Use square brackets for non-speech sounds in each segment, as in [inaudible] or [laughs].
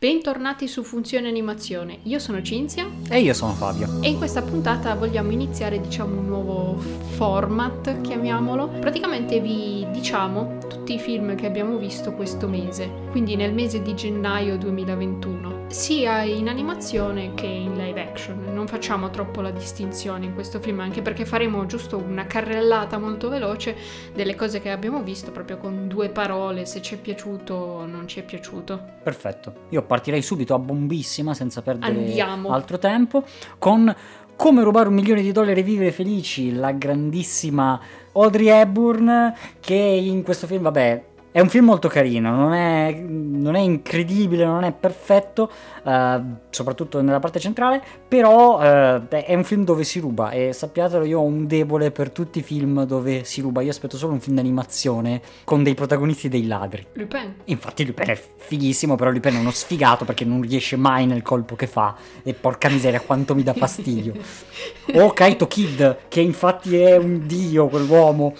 Bentornati su Funzione Animazione, io sono Cinzia E io sono Fabio. e in questa puntata vogliamo iniziare diciamo un nuovo format, chiamiamolo. Praticamente vi diciamo tutti i film che abbiamo visto questo mese, quindi nel mese di gennaio 2021, sia in animazione che in live action. Non facciamo troppo la distinzione in questo film anche perché faremo giusto una carrellata molto veloce delle cose che abbiamo visto proprio con due parole, se ci è piaciuto o non ci è piaciuto. Perfetto. Io partirei subito a bombissima senza perdere Andiamo. altro tempo con Come rubare un milione di dollari e vivere felici, la grandissima Audrey Hepburn che in questo film, vabbè, è un film molto carino, non è, non è incredibile, non è perfetto, eh, soprattutto nella parte centrale, però eh, è un film dove si ruba e sappiatelo, io ho un debole per tutti i film dove si ruba, io aspetto solo un film d'animazione con dei protagonisti dei ladri. Lupin. Infatti Lupin è fighissimo, però Lupin è uno sfigato perché non riesce mai nel colpo che fa e porca miseria quanto mi dà fastidio. [laughs] O Kaito Kid, che infatti è un dio quell'uomo.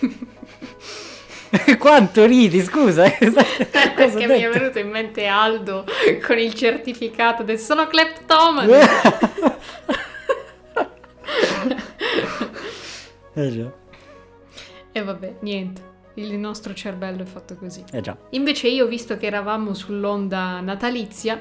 [laughs] [laughs] quanto ridi, scusa. [laughs] Ho Perché mi è venuto in mente Aldo con il certificato del sono kleptomane. [laughs] Eh già, e vabbè, niente. Il nostro cervello è fatto così. eh già. Invece io, visto che eravamo sull'onda natalizia,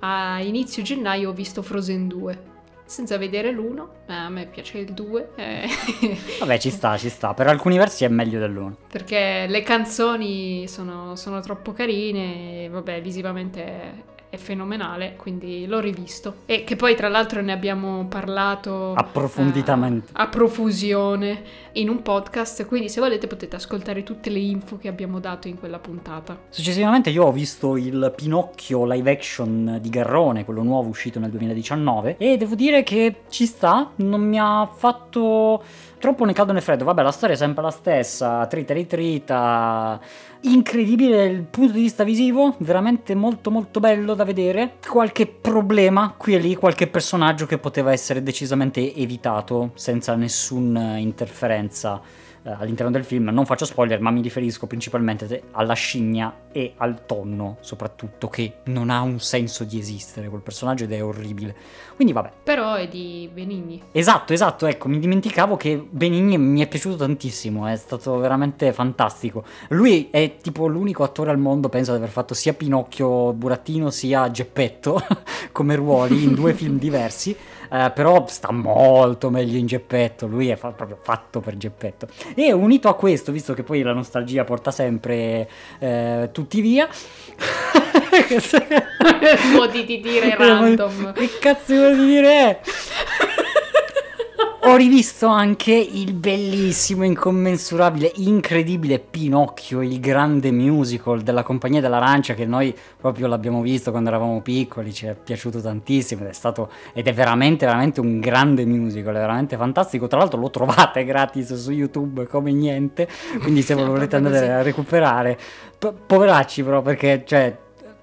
a inizio gennaio ho visto Frozen 2. Senza vedere l'uno, eh, a me piace il 2, eh, [laughs] Vabbè, ci sta, ci sta. Per alcuni versi è meglio dell'uno. perché le canzoni sono, sono troppo carine e vabbè, visivamente è, fenomenale, quindi l'ho rivisto. E che poi tra l'altro ne abbiamo parlato Approfonditamente. eh, a profusione in un podcast, quindi se volete potete ascoltare tutte le info che abbiamo dato in quella puntata. Successivamente io ho visto il Pinocchio live action di Garrone, quello nuovo uscito nel 2019, e devo dire che ci sta, non mi ha fatto troppo né caldo né freddo. Vabbè, la storia è sempre la stessa, trita ritrita, incredibile dal punto di vista visivo, veramente molto molto bello da vedere. Qualche problema qui e lì, qualche personaggio che poteva essere decisamente evitato senza nessuna interferenza eh, all'interno del film. Non faccio spoiler, ma mi riferisco principalmente te- alla scimmia e al tonno, soprattutto, che non ha un senso di esistere quel personaggio ed è orribile. Quindi vabbè. Però è di Benigni. Esatto, esatto, ecco, mi dimenticavo che Benigni mi è piaciuto tantissimo, è stato veramente fantastico. Lui è tipo l'unico attore al mondo, penso, ad aver fatto sia Pinocchio Burattino sia Geppetto [laughs] come ruoli in due [laughs] film diversi, eh, però sta molto meglio in Geppetto, lui è fa- proprio fatto per Geppetto. E unito a questo, visto che poi la nostalgia porta sempre eh, tutti via... [laughs] Modi [laughs] di dire random. Che cazzo vuol dire? Ho rivisto anche il bellissimo, incommensurabile, incredibile Pinocchio, il grande musical della Compagnia dell'Arancia che noi proprio l'abbiamo visto quando eravamo piccoli, ci è piaciuto tantissimo ed è stato ed è veramente veramente un grande musical, è veramente fantastico. Tra l'altro lo trovate gratis su YouTube come niente, quindi se lo volete andare a recuperare, po- poveracci però perché cioè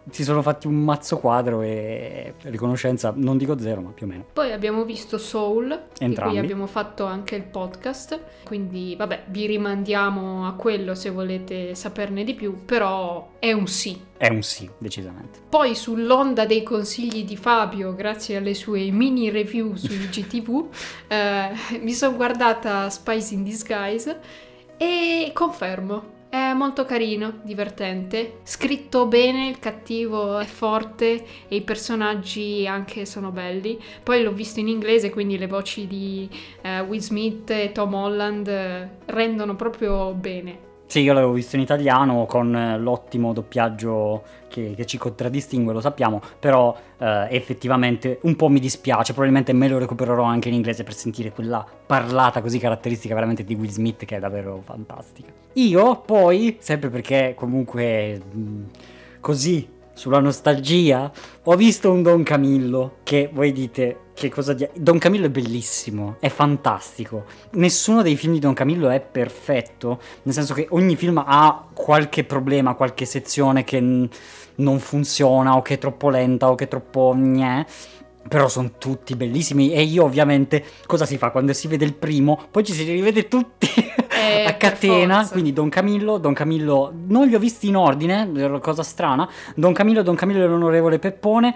si sono fatti un mazzo quadro e riconoscenza, non dico zero, ma più o meno. Poi abbiamo visto Soul, di Entrambi. cui abbiamo fatto anche il podcast, quindi vabbè, vi rimandiamo a quello se volete saperne di più, però è un sì. È un sì, decisamente. Poi sull'onda dei consigli di Fabio, grazie alle sue mini review su [laughs] IGTV, eh, mi sono guardata Spice in Disguise e confermo. È molto carino, divertente, scritto bene, il cattivo è forte e i personaggi anche sono belli. Poi l'ho visto in inglese, quindi le voci di eh, Will Smith e Tom Holland eh, rendono proprio bene. Sì, io l'avevo visto in italiano con eh, l'ottimo doppiaggio che, che ci contraddistingue, lo sappiamo, però eh, effettivamente un po' mi dispiace, probabilmente me lo recupererò anche in inglese per sentire quella parlata così caratteristica veramente di Will Smith che è davvero fantastica. Io poi, sempre perché comunque mh, così sulla nostalgia, ho visto un Don Camillo che voi dite che cosa dia- Don Camillo è bellissimo, è fantastico. Nessuno dei film di Don Camillo è perfetto, nel senso che ogni film ha qualche problema, qualche sezione che n- non funziona o che è troppo lenta o che è troppo gnè. Però sono tutti bellissimi e io ovviamente cosa si fa quando si vede il primo, poi ci si rivede tutti [laughs] Eh, a catena, quindi Don Camillo, Don Camillo, non li ho visti in ordine, cosa strana, Don Camillo, Don Camillo e l'onorevole Peppone,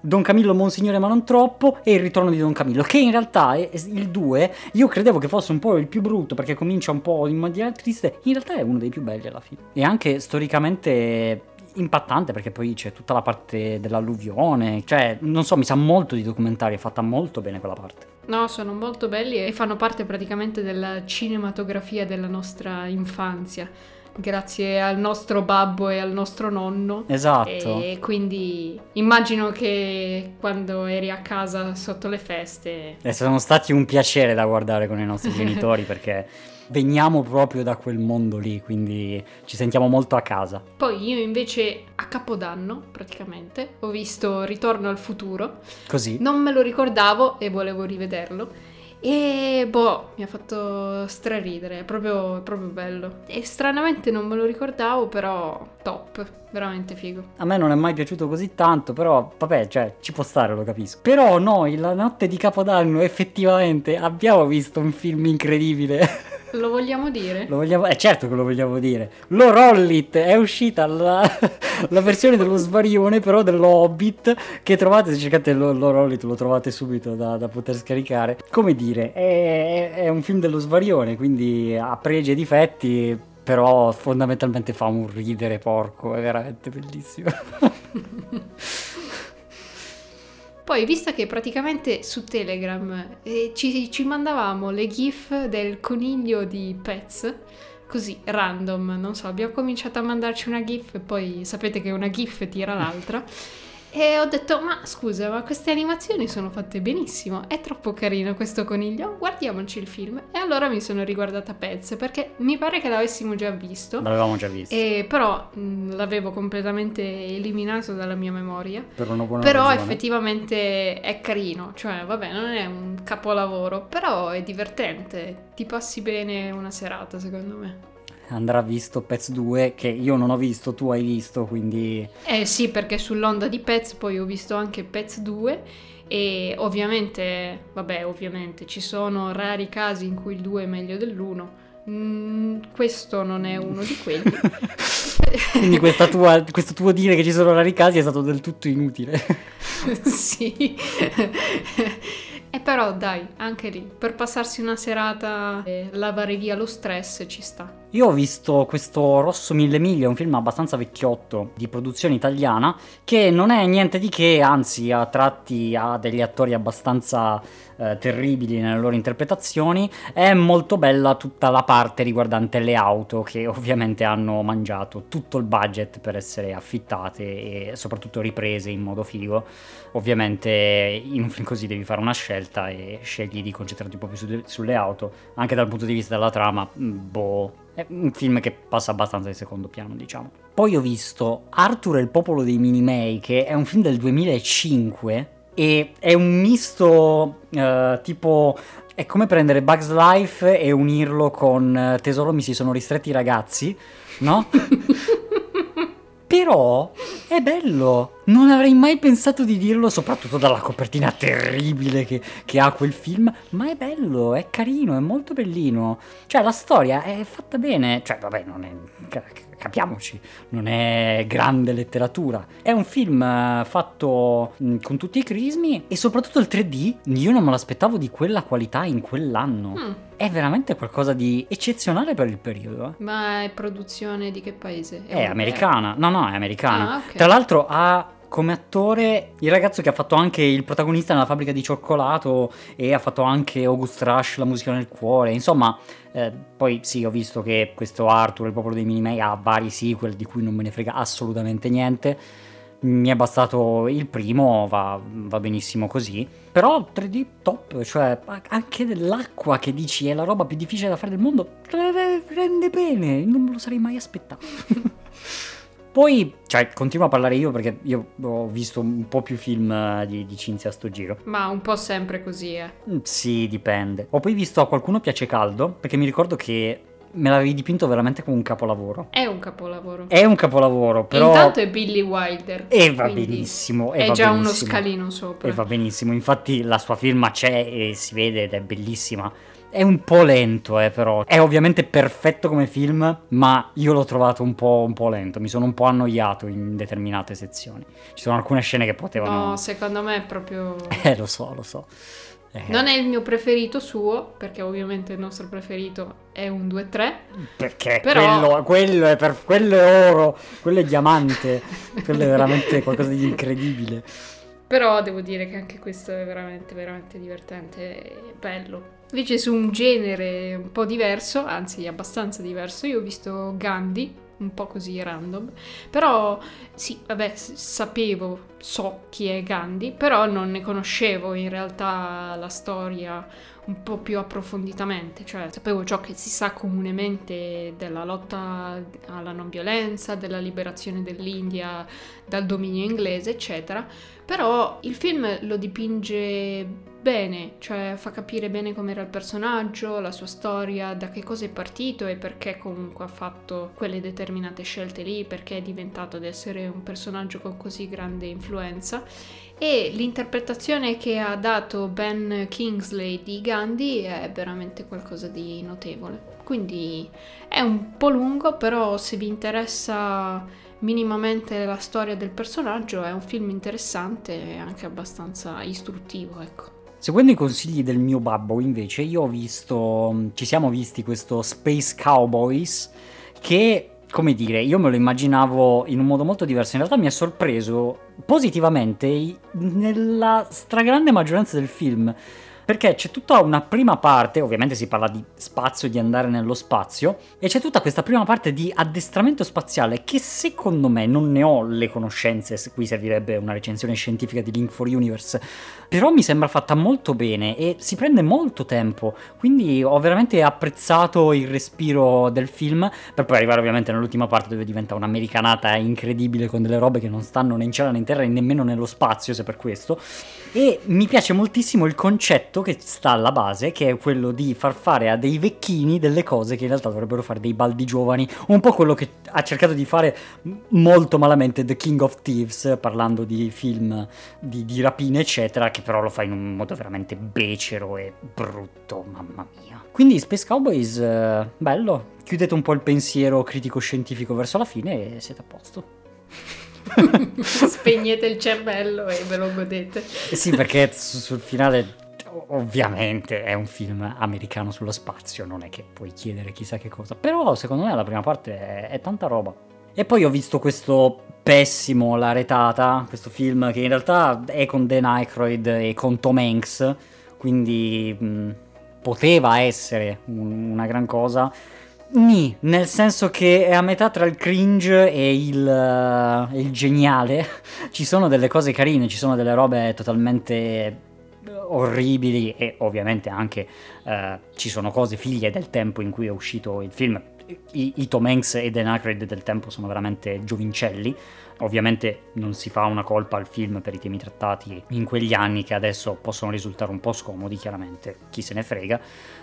Don Camillo Monsignore ma non troppo e il ritorno di Don Camillo, che in realtà è, è il 2, io credevo che fosse un po' il più brutto perché comincia un po' in maniera triste, in realtà è uno dei più belli alla fine. E anche storicamente impattante perché poi c'è tutta la parte dell'alluvione, cioè non so, mi sa molto di documentari, è fatta molto bene quella parte. No, sono molto belli e fanno parte praticamente della cinematografia della nostra infanzia, grazie al nostro babbo e al nostro nonno. Esatto. E quindi immagino che quando eri a casa sotto le feste E sono stati un piacere da guardare con i nostri genitori perché [laughs] veniamo proprio da quel mondo lì, quindi ci sentiamo molto a casa. Poi io invece a Capodanno, praticamente, ho visto Ritorno al futuro. Così. Non me lo ricordavo e volevo rivederlo. E boh, mi ha fatto straridere, è proprio, proprio bello. E stranamente non me lo ricordavo, però top, veramente figo. A me non è mai piaciuto così tanto, però vabbè, cioè ci può stare, lo capisco. Però noi la notte di Capodanno effettivamente abbiamo visto un film incredibile. [laughs] Lo vogliamo dire? Lo vogliamo, eh certo che lo vogliamo dire. Lo Rollit è uscita la, la versione dello svarione, però dello Hobbit. Che trovate, se cercate lo, lo Rollit, lo trovate subito da, da poter scaricare. Come dire, è, è- è un film dello svarione, quindi ha pregi e difetti. Però fondamentalmente fa un ridere porco, è veramente bellissimo. [laughs] Poi, visto che praticamente su Telegram eh, ci, ci mandavamo le gif del coniglio di Pets, così random, non so, abbiamo cominciato a mandarci una gif e poi sapete che una gif tira l'altra. [laughs] E ho detto, ma scusa, ma queste animazioni sono fatte benissimo, è troppo carino questo coniglio, guardiamoci il film. E allora mi sono riguardata Pets, perché mi pare che l'avessimo già visto. L'avevamo già visto. E però mh, l'avevo completamente eliminato dalla mia memoria. Per una buona Però ragione. effettivamente è carino, cioè vabbè non è un capolavoro, però è divertente, ti passi bene una serata secondo me. Andrà visto Pets 2, che io non ho visto, tu hai visto, quindi... Eh sì, perché sull'onda di Pets poi ho visto anche Pets 2 e ovviamente, vabbè ovviamente ci sono rari casi in cui il 2 è meglio dell'1. Mm, questo non è uno di quelli. [laughs] Quindi questa tua- questo tuo dire che ci sono rari casi è stato del tutto inutile. [laughs] sì. e però dai, anche lì, per passarsi una serata e lavare via lo stress ci sta. Io ho visto questo Rosso Mille Miglia, un film abbastanza vecchiotto di produzione italiana, che non è niente di che, anzi a tratti ha degli attori abbastanza eh, terribili nelle loro interpretazioni. È molto bella tutta la parte riguardante le auto che [laughs] ovviamente hanno mangiato tutto il budget per essere affittate e soprattutto riprese in modo figo. Ovviamente in un film così devi fare una scelta e scegli di concentrarti un po' più su- sulle auto, anche dal punto di vista della trama, mm, boh, è un film che passa abbastanza in secondo piano, diciamo. Poi ho visto Arthur e il popolo dei Minimei, che è un film del 2005 e è un misto eh, tipo... È come prendere Bugs Life e unirlo con eh, Tesoro mi si sono ristretti i ragazzi, no? [laughs] Però è bello, non avrei mai pensato di dirlo, soprattutto dalla copertina terribile che, che ha quel film, ma è bello, è carino, è molto bellino. Cioè la storia è fatta bene, cioè vabbè, non è... ca- capiamoci, non è grande letteratura. È un film eh, fatto mh, con tutti i crismi e soprattutto il 3D, io non me l'aspettavo di quella qualità in quell'anno. Mm, È veramente qualcosa di eccezionale per il periodo. eh. ma è produzione di che paese? È europea? americana, no no è americana. Ah, ok. Tra l'altro ha come attore il ragazzo che ha fatto anche il protagonista nella fabbrica di cioccolato e ha fatto anche August Rush, la musica nel cuore, insomma, eh, poi sì ho visto che questo Arthur, il popolo dei Minimei, ha vari sequel di cui non me ne frega assolutamente niente. Mi è bastato il primo, va, va benissimo così. Però 3D top, cioè anche dell'acqua che dici è la roba più difficile da fare del mondo, rende bene, non me lo sarei mai aspettato. [laughs] Poi, cioè, continuo a parlare io perché io ho visto un po' più film eh, di, di Cinzia a sto giro. Ma un po' sempre così, eh. Mm, Sì, dipende. Ho poi visto A qualcuno piace caldo, perché mi ricordo che me l'avevi dipinto veramente come un capolavoro. È un capolavoro. È un capolavoro, però... Intanto è Billy Wilder. E va benissimo. E È va già uno benissimo. scalino sopra. E va benissimo, infatti la sua firma c'è e si vede ed è bellissima. È un po' lento, eh, però. È ovviamente perfetto come film, ma io l'ho trovato un po', un po', lento. Mi sono un po' annoiato in determinate sezioni. Ci sono alcune scene che potevano. No, secondo me è proprio. [laughs] Eh, lo so, lo so. Eh. Non è il mio preferito suo, perché ovviamente il nostro preferito è un 2-3. Perché Però... quello, quello, è per, quello è oro, quello è diamante, quello è veramente qualcosa di incredibile. Però devo dire che anche questo è veramente, veramente divertente e bello. Invece su un genere un po' diverso, anzi abbastanza diverso, io ho visto Gandhi, un po' così random, però sì, vabbè, sapevo, so chi è Gandhi, però non ne conoscevo in realtà la storia un po' più approfonditamente, cioè sapevo ciò che si sa comunemente della lotta alla non violenza, della liberazione dell'India dal dominio inglese, eccetera, però il film lo dipinge bene, cioè fa capire bene com'era il personaggio, la sua storia, da che cosa è partito e perché comunque ha fatto quelle determinate scelte lì, perché è diventato ad essere un personaggio con così grande influenza e l'interpretazione che ha dato Ben Kingsley di Gandhi è veramente qualcosa di notevole. Quindi è un po' lungo, però se vi interessa minimamente la storia del personaggio è un film interessante e anche abbastanza istruttivo, ecco. Seguendo i consigli del mio babbo, invece, io ho visto, ci siamo visti questo Space Cowboys che come dire, io me lo immaginavo in un modo molto diverso. In realtà mi ha sorpreso positivamente nella stragrande maggioranza del film perché c'è tutta una prima parte, ovviamente si parla di spazio, di andare nello spazio, e c'è tutta questa prima parte di addestramento spaziale che secondo me non ne ho le conoscenze, qui servirebbe una recensione scientifica di Link for Universe, però mi sembra fatta molto bene e si prende molto tempo, quindi ho veramente apprezzato il respiro del film, per poi arrivare ovviamente nell'ultima parte dove diventa un'americanata incredibile con delle robe che non stanno né in cielo né in terra e nemmeno nello spazio, se per questo, e mi piace moltissimo il concetto concetto che sta alla base, che è quello di far fare a dei vecchini delle cose che in realtà dovrebbero fare dei baldi giovani, un po' quello che ha cercato di fare molto malamente The King of Thieves, parlando di film di, di rapine, eccetera, che però lo fa in un modo veramente becero e brutto, mamma mia. Quindi Space Cowboys, eh, bello, chiudete un po' il pensiero critico-scientifico verso la fine e siete a posto. [laughs] Spegnete il cervello e ve lo godete. Eh sì, perché sul finale ovviamente è un film americano sullo spazio, non è che puoi chiedere chissà che cosa, però secondo me la prima parte è, è tanta roba. E poi ho visto questo pessimo La retata, questo film che in realtà è con Dan Aykroyd e con Tom Hanks, quindi mh, poteva essere un, una gran cosa. Ni, nel senso che è a metà tra il cringe e il, uh, il geniale. [laughs] ci sono delle cose carine, ci sono delle robe totalmente orribili e ovviamente anche eh, ci sono cose figlie del tempo in cui è uscito il film. I, i Tom Hanks e Dan Aykroyd del tempo sono veramente giovincelli. Ovviamente non si fa una colpa al film per i temi trattati in quegli anni che adesso possono risultare un po' scomodi, chiaramente chi se ne frega.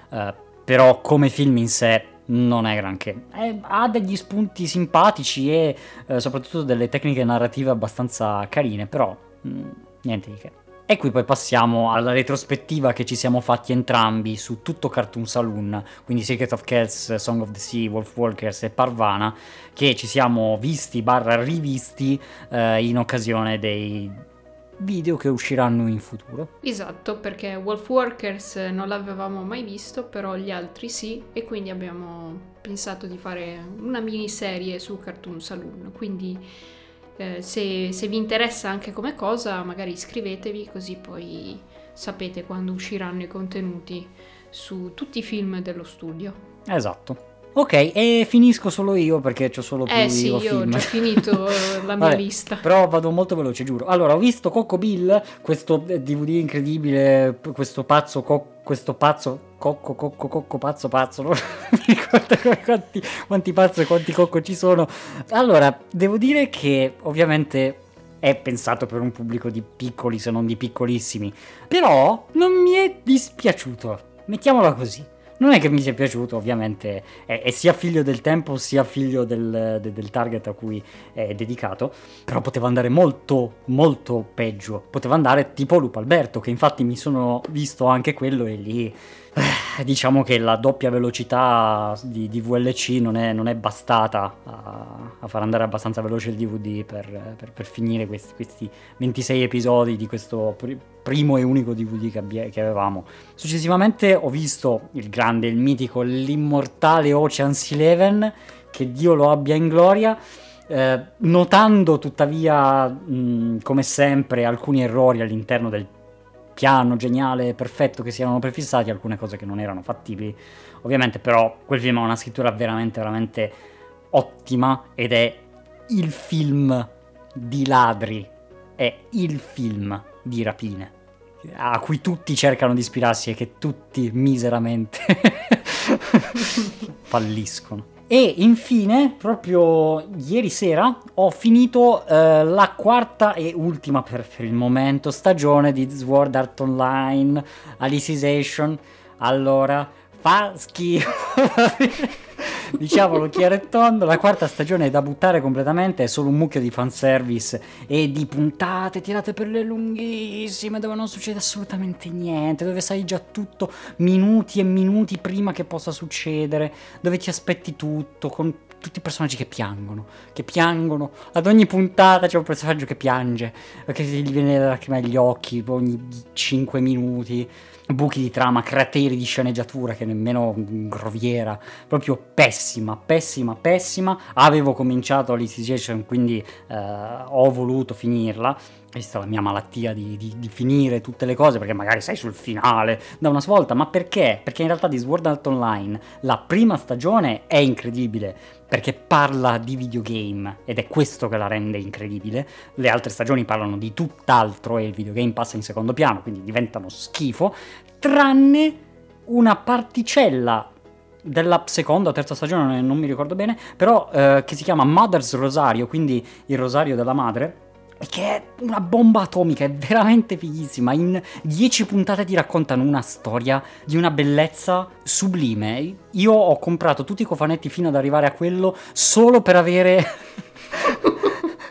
Uh, però come film in sé non è granché. È, ha degli spunti simpatici e uh, soprattutto delle tecniche narrative abbastanza carine, però mh, mm, niente di che. E qui poi passiamo alla retrospettiva che ci siamo fatti entrambi su tutto Cartoon Saloon, quindi Secret of Kells, Song of the Sea, Wolf Walkers e Parvana, che ci siamo visti barra rivisti eh, in occasione dei video che usciranno in futuro. Esatto, perché Wolf Walkers non l'avevamo mai visto, però gli altri sì, e quindi abbiamo pensato di fare una miniserie su Cartoon Saloon, quindi eh, se, se vi interessa anche come cosa, magari iscrivetevi così poi sapete quando usciranno i contenuti su tutti i film dello studio. Esatto. Ok, e finisco solo io perché ho solo più Eh sì, io film. ho già finito la [laughs] mia Vabbè, lista. Però vado molto veloce, giuro. Allora, ho visto Coco Bill, questo DVD incredibile, questo pazzo, co- questo pazzo, cocco, cocco, cocco, pazzo, pazzo, non [laughs] mi ricordo quanti, quanti pazzo e quanti cocco ci sono. Allora, devo dire che ovviamente è pensato per un pubblico di piccoli se non di piccolissimi, però non mi è dispiaciuto, mettiamola così non è che mi sia piaciuto, ovviamente è, è sia figlio del tempo sia figlio del, de, del, target a cui è dedicato, però poteva andare molto, molto peggio. Poteva andare tipo Lupo Alberto, che infatti mi sono visto anche quello e lì diciamo che la doppia velocità di, di VLC non è, non è bastata a, a, far andare abbastanza veloce il DVD per, per, per finire questi, questi, 26 episodi di questo pr- primo e unico DVD che, abbia, che, avevamo. Successivamente ho visto il grande, il mitico, l'immortale Ocean's Eleven, che Dio lo abbia in gloria. Eh, notando tuttavia, mh, come sempre, alcuni errori all'interno del piano geniale, perfetto che si erano prefissati, alcune cose che non erano fattibili, ovviamente, però quel film ha una scrittura veramente, veramente ottima ed è il film di ladri, è il film di rapine a cui tutti cercano di ispirarsi e che tutti miseramente [laughs] falliscono. E infine, proprio ieri sera, ho finito eh, la quarta e ultima per, per, il momento stagione di Sword Art Online, Alicization. Allora, fa schifo. [laughs] diciamolo chiaro e tondo, la quarta stagione è da buttare completamente, è solo un mucchio di fanservice e di puntate tirate per le lunghissime dove non succede assolutamente niente, dove sai già tutto minuti e minuti prima che possa succedere, dove ti aspetti tutto con tutti i personaggi che piangono, che piangono, ad ogni puntata c'è un personaggio che piange, che gli viene la lacrima agli occhi ogni 5 minuti buchi di trama, crateri di sceneggiatura che nemmeno groviera, proprio pessima, pessima, pessima. Avevo cominciato l'Incitation, quindi eh, ho voluto finirla. Vista la mia malattia di, di, di, finire tutte le cose, perché magari sei sul finale da una svolta, ma perché? Perché in realtà di Sword Art Online la prima stagione è incredibile, perché parla di videogame ed è questo che la rende incredibile. Le altre stagioni parlano di tutt'altro e il videogame passa in secondo piano, quindi diventano schifo, tranne una particella della seconda o terza stagione, non mi ricordo bene, però eh, che si chiama Mother's Rosario, quindi il rosario della madre che è una bomba atomica, è veramente fighissima. In dieci puntate ti raccontano una storia di una bellezza sublime. Io ho comprato tutti i cofanetti fino ad arrivare a quello solo per avere. [laughs]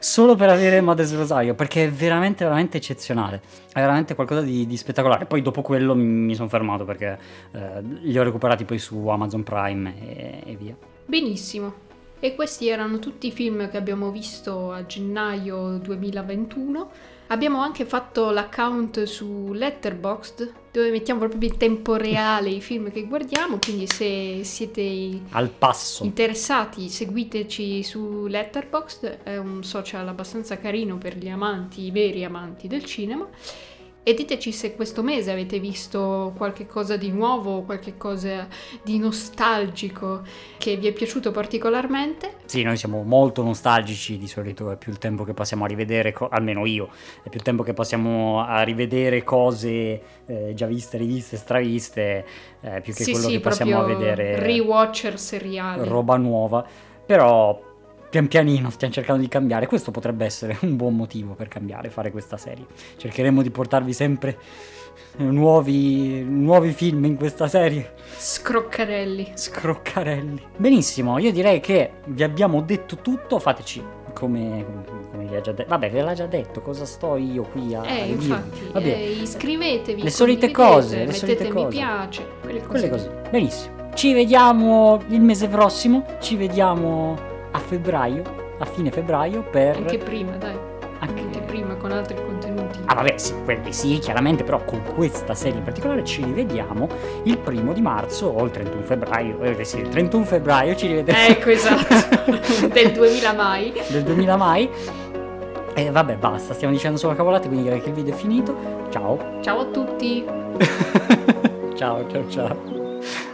solo per avere Mother's Rosario, perché è veramente, veramente eccezionale. È veramente qualcosa di, di spettacolare. Poi dopo quello mi, sono fermato perché eh, li ho recuperati poi su Amazon Prime e, e via. Benissimo. E questi erano tutti i film che abbiamo visto a gennaio 2021. Abbiamo anche fatto l'account su Letterboxd dove mettiamo proprio in tempo reale i film che guardiamo, quindi se siete al passo interessati seguiteci su Letterboxd, è un social abbastanza carino per gli amanti, i veri amanti del cinema. E diteci se questo mese avete visto qualche cosa di nuovo, qualche cosa di nostalgico che vi è piaciuto particolarmente. Sì, noi siamo molto nostalgici, di solito è più il tempo che passiamo a rivedere, co- almeno io, è più il tempo che passiamo a rivedere cose eh, già viste, riviste, straviste, eh, più che sì, quello sì, che passiamo a vedere. Rewatcher seriale. Roba nuova, però pian pianino stiamo cercando di cambiare. Questo potrebbe essere un buon motivo per cambiare, fare questa serie. Cercheremo di portarvi sempre nuovi, nuovi film in questa serie. Scroccarelli. Scroccarelli. Benissimo, io direi che vi abbiamo detto tutto. Fateci come, come vi ha già detto. Vabbè, ve l'ha già detto, cosa sto io qui a Eh, infatti, Vabbè. Eh, iscrivetevi, le solite cose, le solite mi cose. piace, quelle cose. Quelle cose. Benissimo. Ci vediamo il mese prossimo. Ci vediamo febbraio, a fine febbraio per... Anche prima, dai. Anche- Anche prima con altri contenuti. Ah vabbè sì, quelli sì, chiaramente, però con questa serie in particolare ci rivediamo il primo di marzo o il 31 febbraio, eh sì, il 31 febbraio ci rivedremo Ecco, esatto. [laughs] Del 2000 mai. del 2000 mai. E vabbè, basta, stiamo dicendo solo cavolate, quindi direi che il video è finito. Ciao. Ciao a tutti. [laughs] ciao, ciao, ciao.